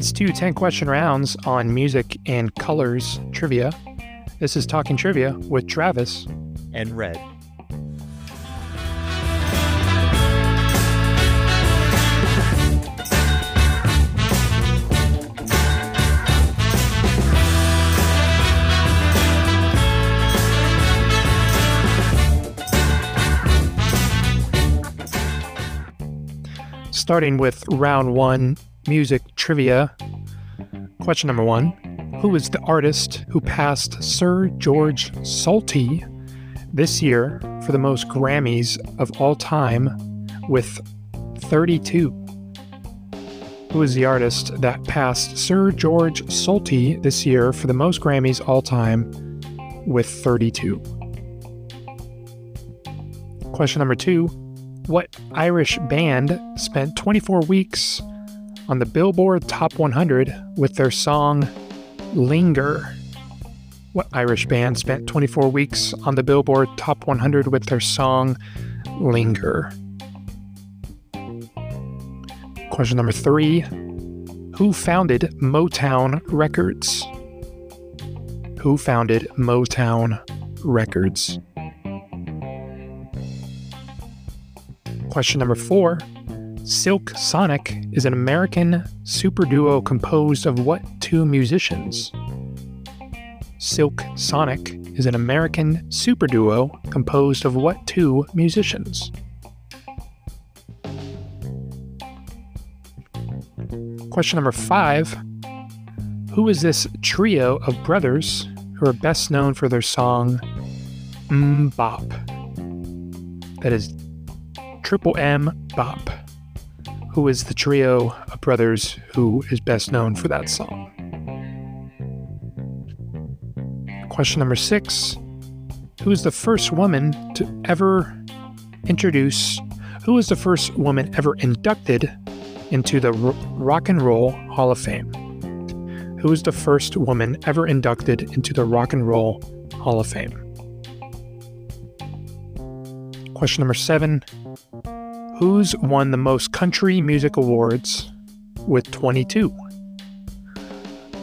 It's two 10 question rounds on music and colors trivia. This is Talkin Trivia with Travis. and red. Starting with round one music trivia. Question number one Who is the artist who passed Sir George Solti this year for the most Grammys of all time with 32? Who is the artist that passed Sir George Solti this year for the most Grammys all time with 32? Question number two What Irish band spent 24 weeks on the Billboard Top 100 with their song Linger? What Irish band spent 24 weeks on the Billboard Top 100 with their song Linger? Question number three Who founded Motown Records? Who founded Motown Records? Question number four Silk Sonic is an American super duo composed of what two musicians? Silk Sonic is an American super duo composed of what two musicians? Question number five Who is this trio of brothers who are best known for their song M Bop? That is Triple M Bop. Who is the trio of brothers who is best known for that song? Question number six Who is the first woman to ever introduce, who was the first woman ever inducted into the R- Rock and Roll Hall of Fame? Who is the first woman ever inducted into the Rock and Roll Hall of Fame? Question number seven Who's won the most country music awards with 22?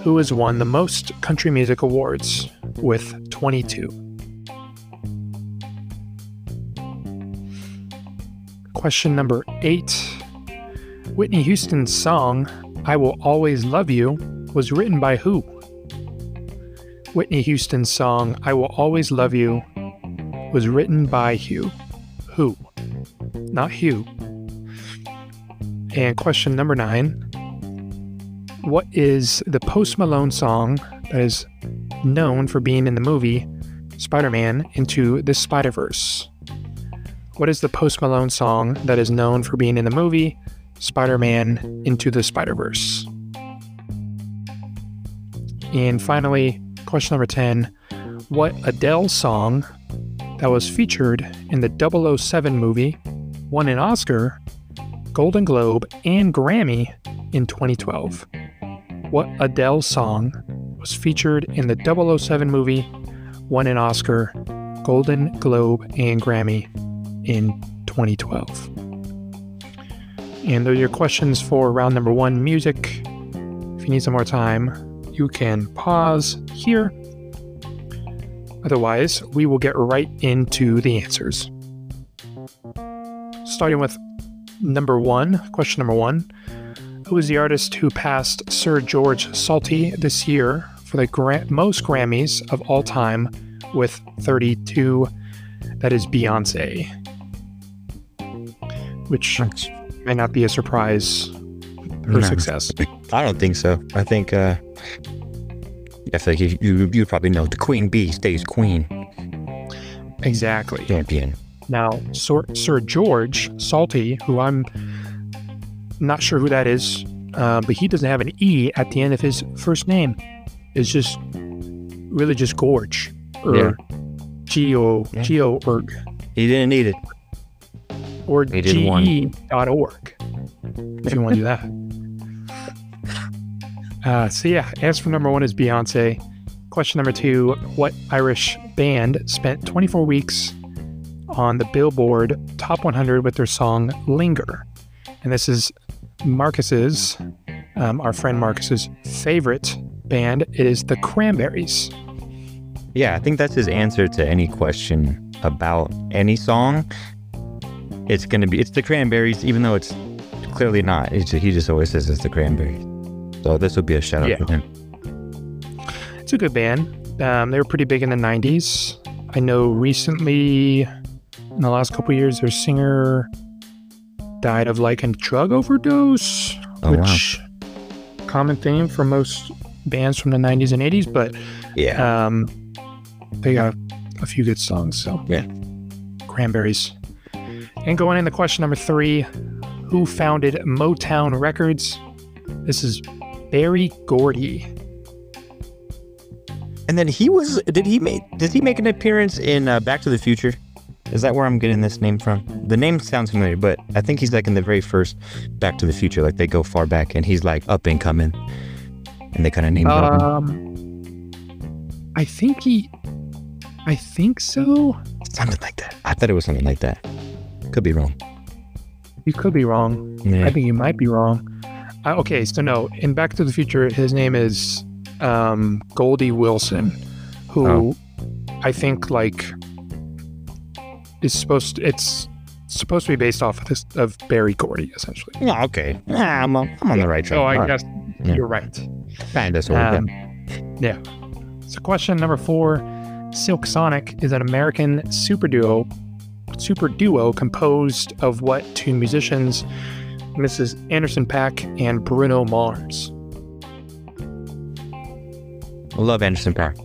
Who has won the most country music awards with 22? Question number eight Whitney Houston's song, I Will Always Love You, was written by who? Whitney Houston's song, I Will Always Love You, was written by. Who? Not Hugh. And question number nine What is the Post Malone song that is known for being in the movie Spider Man Into the Spider Verse? What is the Post Malone song that is known for being in the movie Spider Man Into the Spider Verse? And finally, question number 10 What Adele song that was featured in the 007 movie won an Oscar, Golden Globe, and Grammy in 2012? What Adele song was featured in the 007 movie, won an Oscar, Golden Globe, and Grammy in 2012? And those are your questions for round number one music. If you need some more time, you can pause here. Otherwise, we will get right into the answers. Starting with number one, question number one Who is the artist who passed Sir George Solti this year for the gra- most Grammys of all time with 32? That is Beyonce. Which may not be a surprise her No. success. I don't think so. I think uh I think you you, you probably know the queen bee stays queen Exactly. champion. Now, Sir, Sir George Solti, who I'm not sure who that is, uh, but he doesn't have an E at the end of his first name. It's just really just Gorge or Geo Yeah. Geo org He didn't need it. or He did one. ge.org if you want to do that. Uh, so yeah, answer number one is Beyonce. Question number two: What Irish band spent 24 weeks on the Billboard Top 100 with their song "Linger"? And this is Marcus's um, our friend Marcus's favorite band. It is the Cranberries. Yeah, I think that's his answer to any question about any song. It's gonna be it's the Cranberries, even though it's clearly not. It's he just always says it's the Cranberries. So this would be a shout out Yeah. to him. It's a good band. Um, they were pretty big in the 90s. I know recently, in the last couple years, their singer died of like a drug overdose, Oh, wow. which common theme for most bands from the 90s and 80s, but Yeah. um, they got a few good songs. So Yeah. Cranberries. And going into question number three, who founded Motown Records? This is Berry Gordy. And then he was did he make did he make an appearance in uh, Back to the Future? Is that where I'm getting this name from? The name sounds familiar, but I think he's like in the very first Back to the Future. Like they go far back, and he's like up and coming, and they kind of name drop him. Um, I think he, I think so. something like that. I thought it was something like that. Could be wrong. You could be wrong. Yeah. I think you might be wrong. Uh, okay, so no, in Back to the Future, his name is um, Goldie Wilson, who Oh. I think like is supposed. To, it's supposed to be based off of this of Berry Gordy, essentially. Yeah, okay. Yeah, I'm on, I'm on the right track. So I All right. guess Yeah. you're right. Kind of, sort. Um, yeah. So question number four: Silk Sonic is an American super duo, super duo composed of what two musicians? Mrs. Anderson Paak and Bruno Mars. I love Anderson Paak.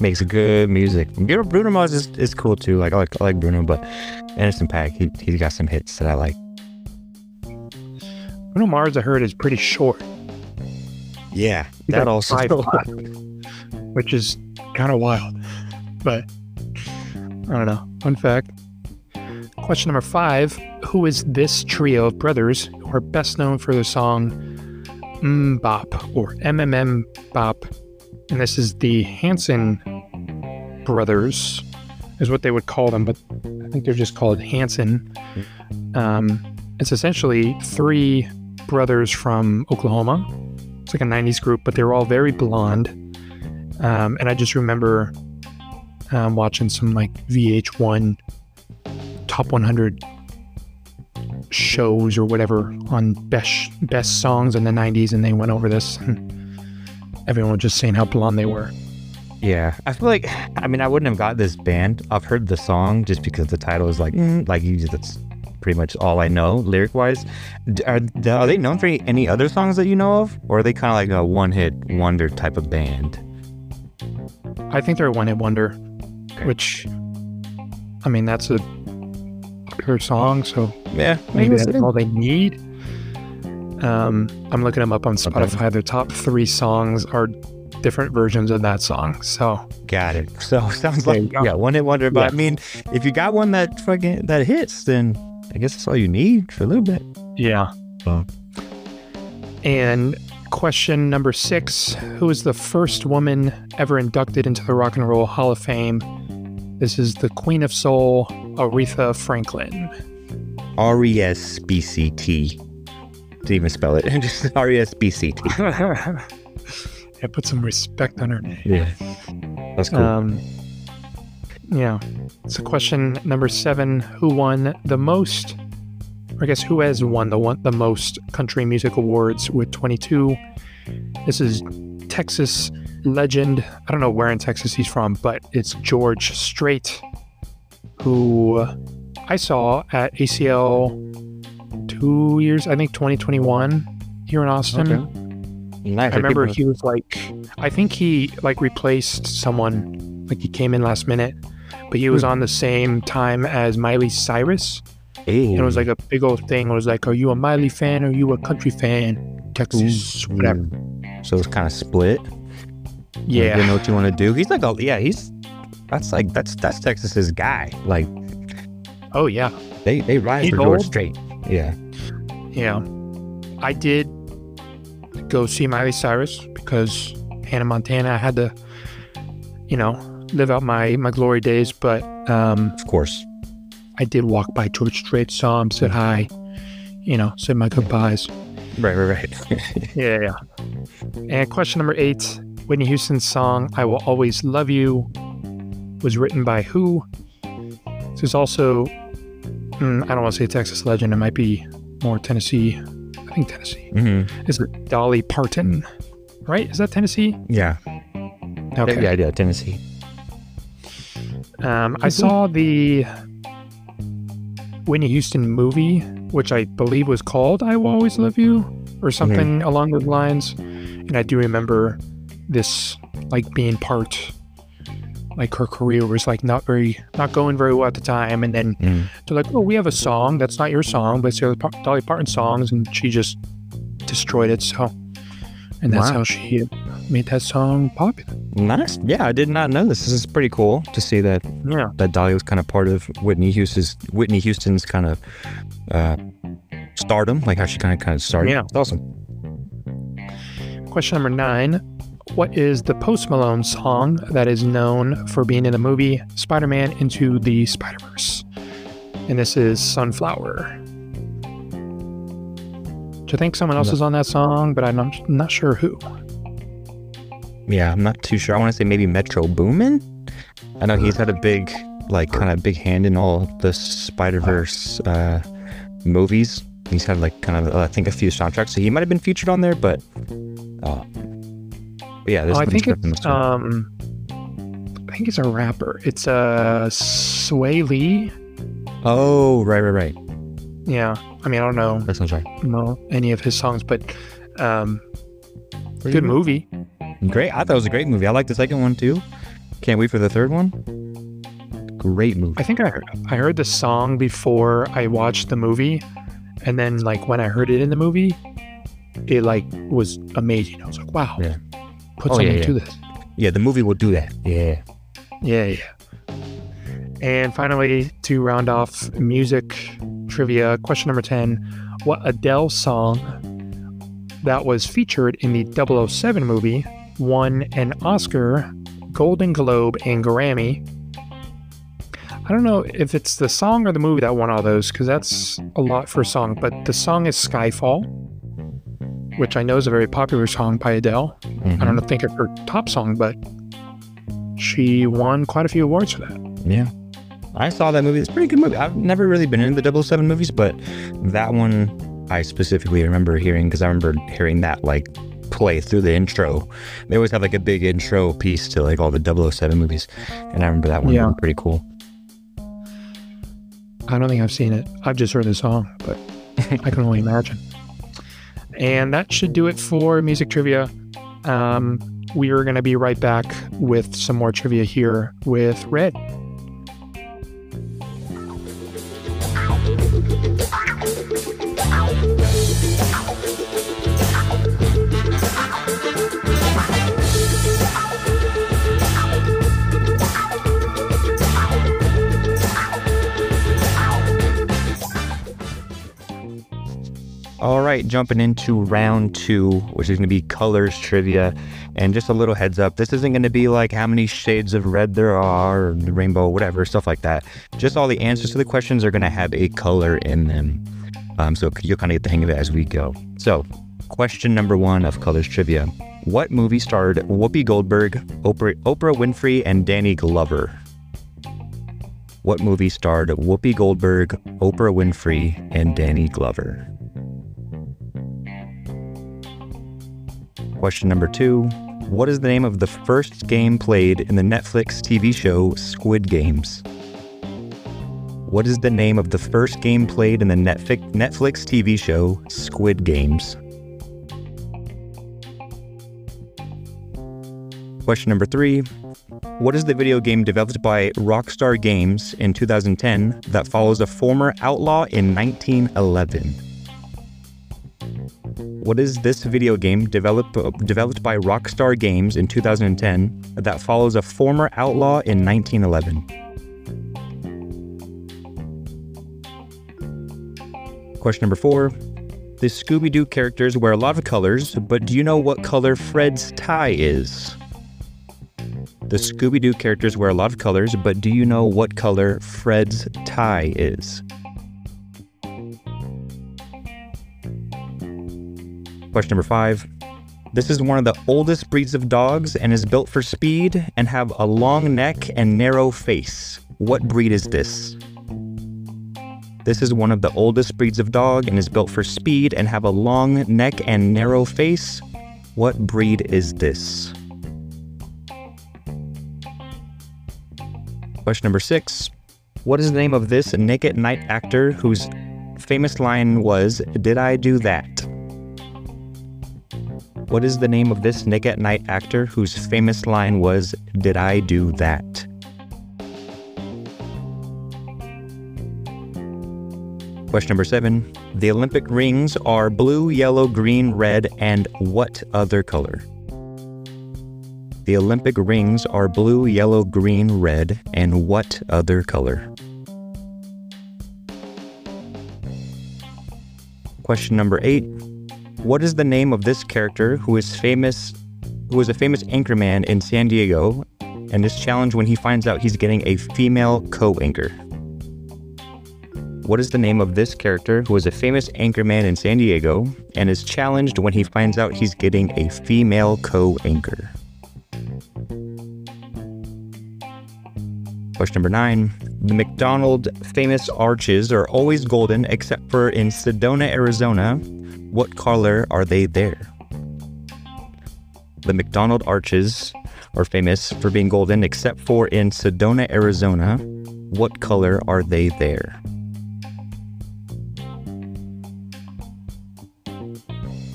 Makes good music. Bruno Mars is, is cool too. Like I like I like Bruno, but Anderson Paak, he he's got some hits that I like. Bruno Mars, I heard, is pretty short, Yeah, He's that also. five which is kind of wild. But I don't know. Fun fact. Question number five: Who is this trio of brothers who are best known for the song "Mm Bop" or "MMM Bop"? And this is the Hanson brothers, is what they would call them, but I think they're just called Hanson. Um, it's essentially three brothers from Oklahoma. It's like a 90s group, but they were all very blonde. Um, and I just remember um, watching some like VH1 top 100 shows or whatever on best best songs in the 90s, and they went over this, and everyone was just saying how blonde they were. Yeah, I feel like I mean I wouldn't have got this band. I've heard the song just because the title is like mm, like you. That's pretty much all I know lyric wise. Are are they known for any other songs that you know of, or are they kind of like a one hit wonder type of band? I think they're a one hit wonder, Okay. which, I mean, that's a her song, so Yeah, maybe that's that's all they need. Um, I'm looking them up on Okay. Spotify. Their top three songs are different versions of that song. So Got it. So sounds like yeah, one hit wonder. But Yeah. I mean, if you got one that fucking that hits, then I guess that's all you need for a little bit. yeah. Oh. And question number six: Who is the first woman ever inducted into the Rock and Roll Hall of Fame? This is the Queen of Soul, Aretha Franklin. R E S B C T. Didn't even spell it. Just R E S B C T. yeah, put some respect on her name. Yeah, that's cool. Um, yeah. So question number seven: Who won the most? Or I guess who has won the one the most country music awards with 22? This is Texas legend. I don't know where in Texas he's from, but it's George Strait, who I saw at ACL two years, I think 2021 here in Austin. nice. I remember he was like, I think he like replaced someone, like he came in last minute, but he was hmm. on the same time as Miley Cyrus. And it was like a big old thing. It was like, are you a Miley fan or are you a country fan? Texas, whatever. So it's kind of split. Yeah. You know what you want to do. He's like, oh yeah, he's that's like that's that's Texas's guy. Like Oh, yeah. they they ride He's for George old. Strait. Yeah. Yeah. I did go see Miley Cyrus because Hannah Montana, I had to, you know, live out my, my glory days. But um, Of course. I did walk by George Strait, saw him, said hi, you know, said my goodbyes. Right, right, right. Yeah, yeah. And question number eight Whitney Houston's song "I Will Always Love You" was written by who? This is also I don't want to say Texas legend. It might be more Tennessee. I think Tennessee. mm-hmm. Is it Dolly Parton? Right? Is that Tennessee? Yeah. Okay. Yeah, yeah, Tennessee. Um, I saw the Whitney Houston movie, which I believe was called "I Will Always Love You" or something along those lines, and I do remember this like being part. Like her career was like not very, not going very well at the time, and then Mm. they're like, "Oh, we have a song that's not your song, but it's the other Dolly Parton songs," and she just destroyed it. So, and that's Wow. how she made that song popular. Nice. Yeah, I did not know this. This is pretty cool to see that Yeah. that Dolly was kind of part of Whitney Houston's Whitney Houston's kind of uh, stardom, like how she kind of kind of started. Yeah. It's awesome. Question number nine. What is the Post Malone song that is known for being in the movie Spider Man Into the Spider Verse? And this is Sunflower. Which I think someone else No. is on that song, but I'm not, not sure who. Yeah, I'm not too sure. I want to say maybe Metro Boomin. I know he's had a big, like, kind of big hand in all the Spider Verse uh, movies. He's had like kind of, uh, I think, a few soundtracks, so he might have been featured on there. But, uh, but yeah, this Oh, I think it's um, I think it's a rapper. It's uh, Swae Lee. oh, right, right, right. Yeah, I mean I don't know, That sounds right. know any of his songs, but um, good movie. Great. I thought it was a great movie. I like the second one too. Can't wait for the third one. Great movie. I think I heard, I heard the song before I watched the movie, and then like when I heard it in the movie, it like was amazing. I was like, wow, Yeah. Put Oh, yeah, something yeah. to this. Yeah, the movie will do that. Yeah. Yeah, yeah. And finally, to round off music trivia, question number ten: What Adele song that was featured in the 007 movie won an Oscar, Golden Globe, and Grammy? I don't know if it's the song or the movie that won all those because that's a lot for a song, but the song is Skyfall, which I know is a very popular song by Adele. Mhm. I don't think of her top song, but she won quite a few awards for that. Yeah. I saw that movie. It's a pretty good movie. I've never really been into the 007 movies, but that one I specifically remember hearing because I remember hearing that like play through the intro. They always have like a big intro piece to like all the 007 movies. And I remember that one Yeah. being pretty cool. I don't think I've seen it. I've just heard the song, but I can only imagine. And that should do it for music trivia. Um, we are going to be right back with some more trivia here with Red. Right, jumping into round two, which is going to be colors trivia. And just a little heads up this isn't going to be like how many shades of red there are, or the rainbow, whatever, stuff like that. Just all the answers to the questions are going to have a color in them. Um, so you'll kind of get the hang of it as we go. So, question number one of colors trivia What movie starred Whoopi Goldberg, Oprah, Oprah Winfrey, and Danny Glover? What movie starred Whoopi Goldberg, Oprah Winfrey, and Danny Glover? Question number two What is the name of the first game played in the Netflix TV show Squid Games? What is the name of the first game played in the Netflix TV show Squid Games? Question number three What is the video game developed by Rockstar Games in 2010 that follows a former outlaw in 1911? What is this video game developed developed by Rockstar Games in 2010 that follows a former outlaw in 1911? Question number four. The Scooby Doo characters wear a lot of colors, but do you know what color Fred's tie is? The Scooby Doo characters wear a lot of colors, but do you know what color Fred's tie is? Question number five. This is one of the oldest breeds of dogs and is built for speed and have a long neck and narrow face. What breed is this? This is one of the oldest breeds of dog and is built for speed and have a long neck and narrow face. What breed is this? Question number six. What is the name of this Nick at Night actor whose famous line was, Did I do that? What is the name of this Nick at Night actor whose famous line was, Did I do that? Question number seven. The Olympic rings are blue, yellow, green, red, and what other color? The Olympic rings are blue, yellow, green, red, and what other color? Question number eight. What is the name of this character who is famous who is a famous anchorman in San Diego and is challenged when he finds out he's getting a female co-anchor? What is the name of this character who is a famous anchorman in San Diego and is challenged when he finds out he's getting a female co-anchor? Question number nine. The McDonald famous arches are always golden except for in Sedona, Arizona. What color are they there? The McDonald arches are famous for being golden except for in Sedona, Arizona. What color are they there?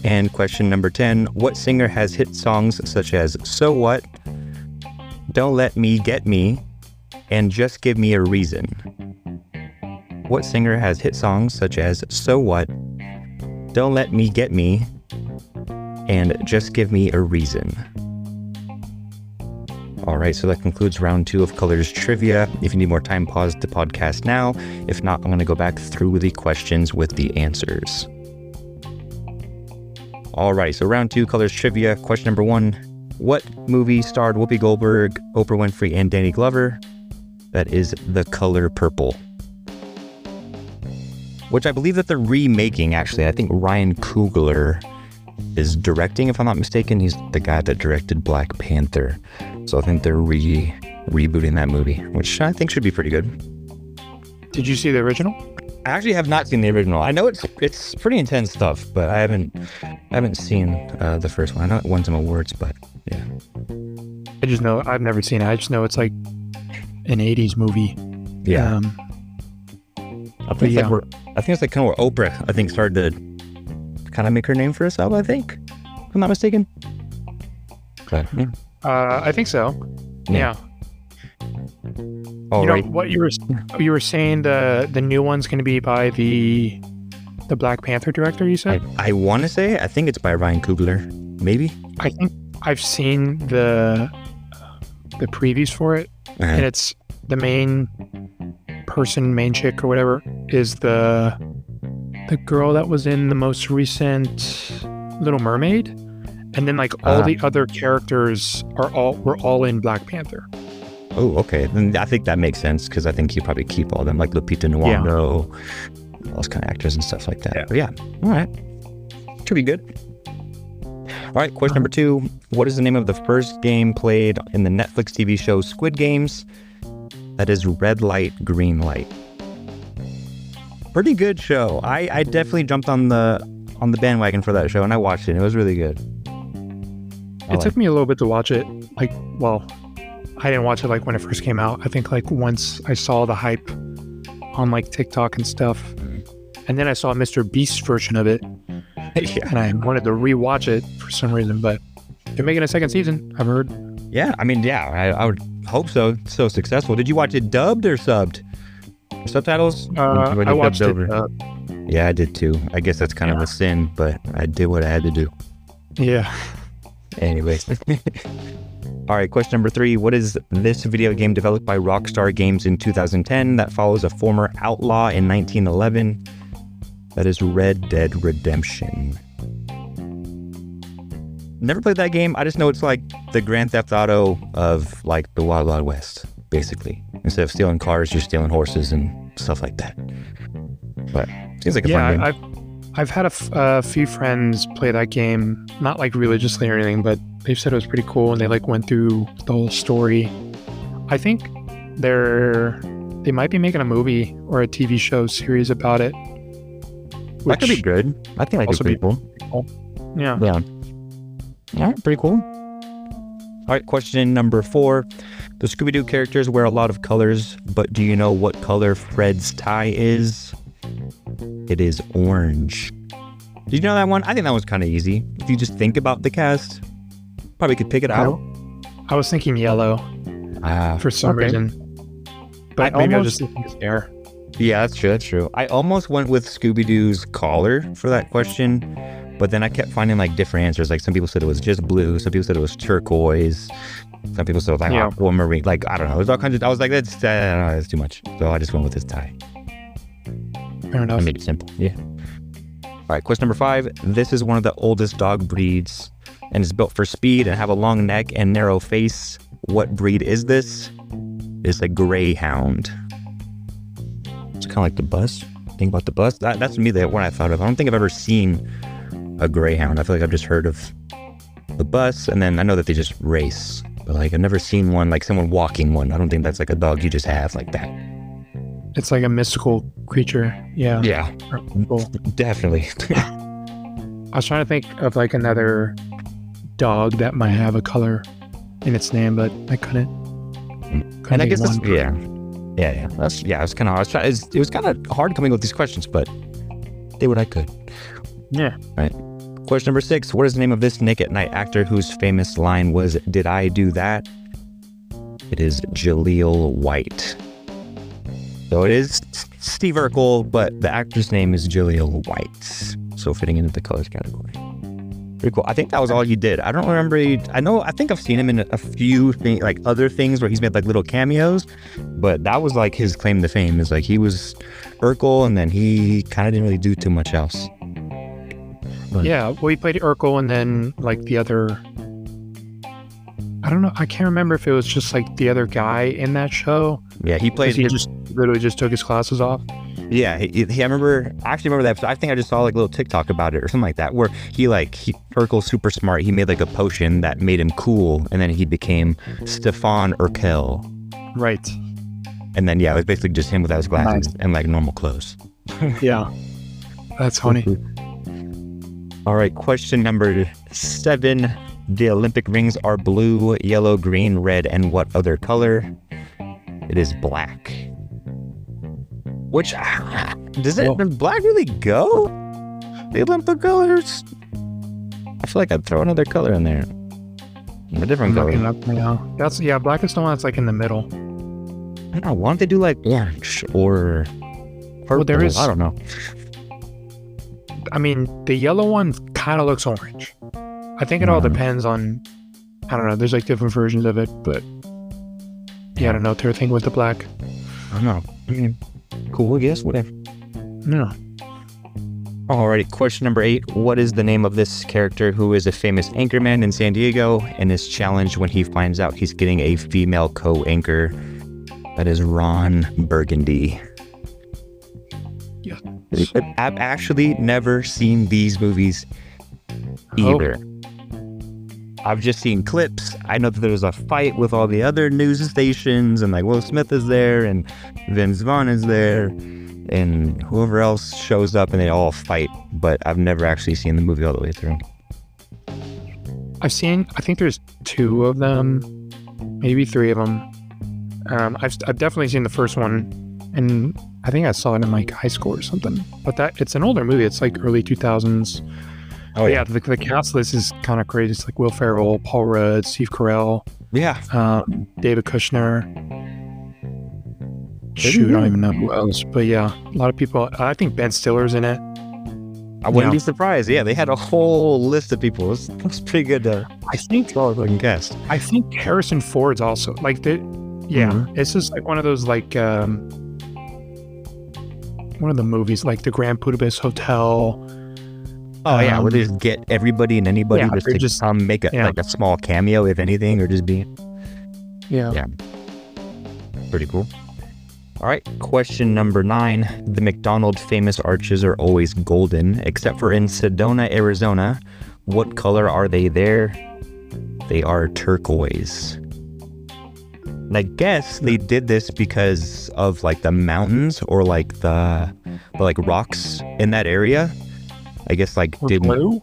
And question number 10 What singer has hit songs such as So What, Don't Let Me Get Me, and Just Give Me a Reason? What singer has hit songs such as So What, Don't Let Me Get Me, and Just Give Me a Reason? All right, so that concludes round two of Colors Trivia. If you need more time, pause the podcast now. If not, I'm going to go back through the questions with the answers. All right, so round two, Colors Trivia. Question number one What movie starred Whoopi Goldberg, Oprah Winfrey, and Danny Glover? That is The Color Purple. Which I believe that they're remaking, actually. I think Ryan Coogler is directing, if I'm not mistaken. He's the guy that directed Black Panther. So I think they're re rebooting that movie, which I think should be pretty good. Did you see the original? I actually have not seen the original. I know it's it's pretty intense stuff, but I haven't I haven't seen uh, the first one. I know it won some awards, but yeah. I just know I've never seen it. I just know it's like an '80s movie. Yeah. Um, I think, it's yeah. like where, I think it's like kind of where Oprah, I think, started to kind of make her name for herself, I think, if I'm not mistaken. But, yeah. uh, I think so. Yeah. Yeah. All you know what you were you were saying the the new one's going to be by the the Black Panther director. You said. I want to say, I think it's by Ryan Coogler. Maybe? I think I've seen the the previews for it, Uh, and it's the main person, main chick or whatever, is the the girl that was in the most recent Little Mermaid, and then like all Ah. the other characters are all were all in Black Panther. oh, okay. Then I think that makes sense because I think you probably keep all them, like Lupita Nyong'o, all those kind of actors and stuff like that. Yeah. But yeah, all right. Should be good. All right, question number two. What is the name of the first game played in the Netflix TV show Squid Games? That is Red Light, Green Light. Pretty good show. I, I definitely jumped on the on the bandwagon for that show and I watched it. It was really good. I It like took me a little bit to watch it. Like, well, I didn't watch it like when it first came out. I think like once I saw the hype on like TikTok and stuff, and then I saw Mr. Beast's version of it, yeah. and I wanted to rewatch it for some reason. But they're making a second season. I've heard. Yeah, I mean, yeah, I, I would hope so. It's so successful. Did you watch it dubbed or subbed? Subtitles? Uh, I watched it. Uh, Yeah, I did too. I guess that's kind of a sin, but I did what I had to do. yeah. Anyways. All right, question number three. What is this video game developed by Rockstar Games in 2010 that follows a former outlaw in 1911? That is Red Dead Redemption. Never played that game. I just know it's like the Grand Theft Auto of like the Wild Wild West, basically. Instead of stealing cars, you're stealing horses and stuff like that. But seems like a Yeah, fun game. I, I've I've had a, f- a few friends play that game, not like religiously or anything, but they've said it was pretty cool and they like went through the whole story. I think they're they might be making a movie or a TV show series about it. that could be good. I think that could be cool. yeah. Yeah. All right, pretty cool. All right, question number four. The Scooby Doo characters wear a lot of colors, but do you know what color Fred's tie is? It is orange. Did you know that one? I think that was kind of easy. If you just think about the cast, probably could pick it out. I was thinking yellow Ah, for some okay. reason. But I maybe I almost- was just thinking his hair. Yeah, that's true. That's true. I almost went with Scooby Doo's collar for that question, but then I kept finding like different answers. Like some people said it was just blue, some people said it was turquoise, some people said it was like Yeah. aquamarine. Like I don't know. There's all kinds of. I was like, that's uh, that's too much. So I just went with this tie. Fair I enough. made it simple. Yeah. All right. Question number five. This is one of the oldest dog breeds, and is built for speed and have a long neck and narrow face. What breed is this? It's a greyhound. It's kind of like the bus. Think about the bus. That, that's me the one I thought of. I don't think I've ever seen a greyhound. I feel like I've just heard of the bus, and then I know that they just race. But like I've never seen one like someone walking one. I don't think that's like a dog you just have like that. It's like a mystical creature. Yeah. Yeah, Cool. definitely. I was trying to think of like another dog that might have a color in its name, but I couldn't. couldn't and I guess that's yeah, yeah, yeah. That's yeah. It's kind of trying. It was, was kind of hard coming up with these questions, but did what I could. Yeah. Question number six. What is the name of this Nick at Night actor whose famous line was "Did I do that?" It is Jaleel White. So it is Steve Urkel, but the actor's name is Jaleel White. So fitting into the colors category. Pretty cool. I think that was all you did. I don't remember. I know. I think I've seen him in a few like other things where he's made like little cameos, but that was like his claim to fame. Is like he was Urkel, and then he kind of didn't really do too much else. But- Yeah. Well, he played Urkel and then like the other. I don't know. I can't remember if it was just like the other guy in that show. Yeah, he played. He his- just literally just took his glasses off. Yeah, he, he- I remember. I actually remember that. Episode. I think I just saw like a little TikTok about it or something like that, where he like he Urkel's super smart. He made like a potion that made him cool, and then he became Stefan Urquelle. Right. And then yeah, it was basically just him without his glasses and like normal clothes. Yeah. That's funny. All right, question number seven. The Olympic rings are blue, yellow, green, red, and what other color? It is black. Which does it? Does black really go? The Olympic colors. I feel like I'd throw another color in there. A different I'm color. up now. That's yeah. Black is the one that's like in the middle. I don't know. Why don't they do like orange or purple? Well, there is- I don't know. I mean, the yellow one kind of looks orange. I think it all Mm. depends on. I don't know. There's like different versions of it, but yeah, I don't know. Their thing with the black. I don't know. I mean, cool. I guess whatever. No. Alrighty, question number eight. What is the name of this character who is a famous anchorman in San Diego and is challenged when he finds out he's getting a female co anchor? That is Ron Burgundy. Yeah. I've actually never seen these movies Oh. either. I've just seen clips. I know that there's a fight with all the other news stations, and like Will Smith is there, and Vince Vaughn is there, and whoever else shows up, and they all fight. But I've never actually seen the movie all the way through. I've seen. I think there's two of them, maybe three of them. Um, I've I've definitely seen the first one, and I think I saw it in like high school or something. But that it's an older movie. It's like early 2000s. Oh yeah, the, the cast list is kind of crazy. It's like Will Ferrell, Paul Rudd, Steve Carell, yeah. um, David Koechner. Shoot, I don't even know who else. But yeah, a lot of people. I think Ben Stiller's in it. I wouldn't Yeah. be surprised. Yeah, they had a whole list of people. It was, it pretty good. Uh, I think. solid looking cast. I think Harrison Ford's also like the. Yeah, Mhm. it's just like one of those like um, one of the movies like the Grand Budapest Hotel. Oh yeah, Um, where they just get everybody and anybody yeah, just to just- come make a yeah. like a small cameo, if anything, or just be Yeah. Yeah. pretty cool. All right, question number nine. The McDonald famous arches are always golden, except for in Sedona, Arizona. What color are they there? They are turquoise. And I guess they did this because of like the mountains or like the, the like rocks in that area. I guess like Or did blue?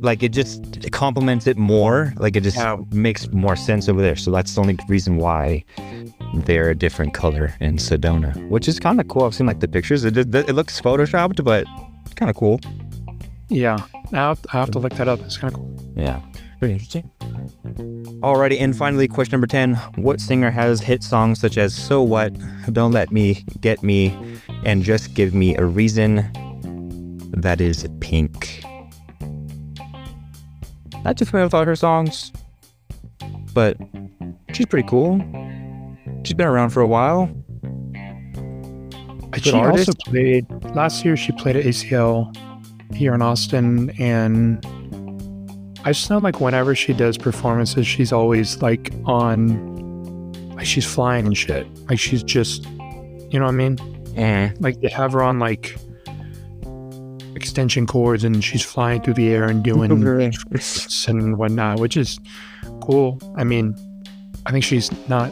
like it just it complements it more. Like it just Yeah. makes more sense over there. So that's the only reason why they're a different color in Sedona, which is kind of cool. I've seen like the pictures. It it, it looks photoshopped, but kind of cool. Yeah. I'll, I'll have to look that up. It's kind of cool. Yeah, pretty interesting. Alrighty, and finally, question number 10. What singer has hit songs such as So What, Don't Let Me, Get Me, and Just Give Me a Reason? That is Pink. Not too familiar with all her songs, but she's pretty cool. She's been around for a while. She artist. also played last year. She played at ACL here in Austin, and I just know like whenever she does performances, she's always like on, like she's flying and shit. Like she's just, you know what I mean? Eh. Like they have her on like extension cords, and she's flying through the air and doing and whatnot, which is cool. I mean, I think she's not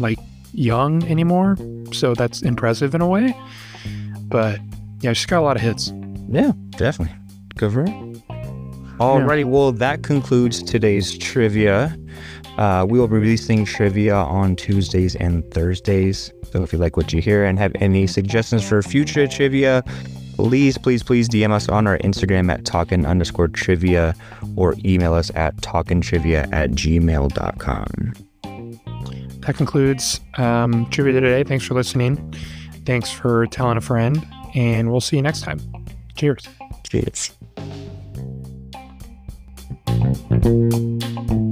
like young anymore, so that's impressive in a way. But yeah, she's got a lot of hits. Yeah, definitely. Good for her. Alrighty, well, that concludes today's trivia. Uh, we will be releasing trivia on Tuesdays and Thursdays. So if you like what you hear and have any suggestions for future trivia, please, please, please DM us on our Instagram at talkin underscore trivia or email us at talkintrivia at gmail.com. That concludes um, trivia today. Thanks for listening. Thanks for telling a friend, and we'll see you next time. Cheers. Cheers. Thank you.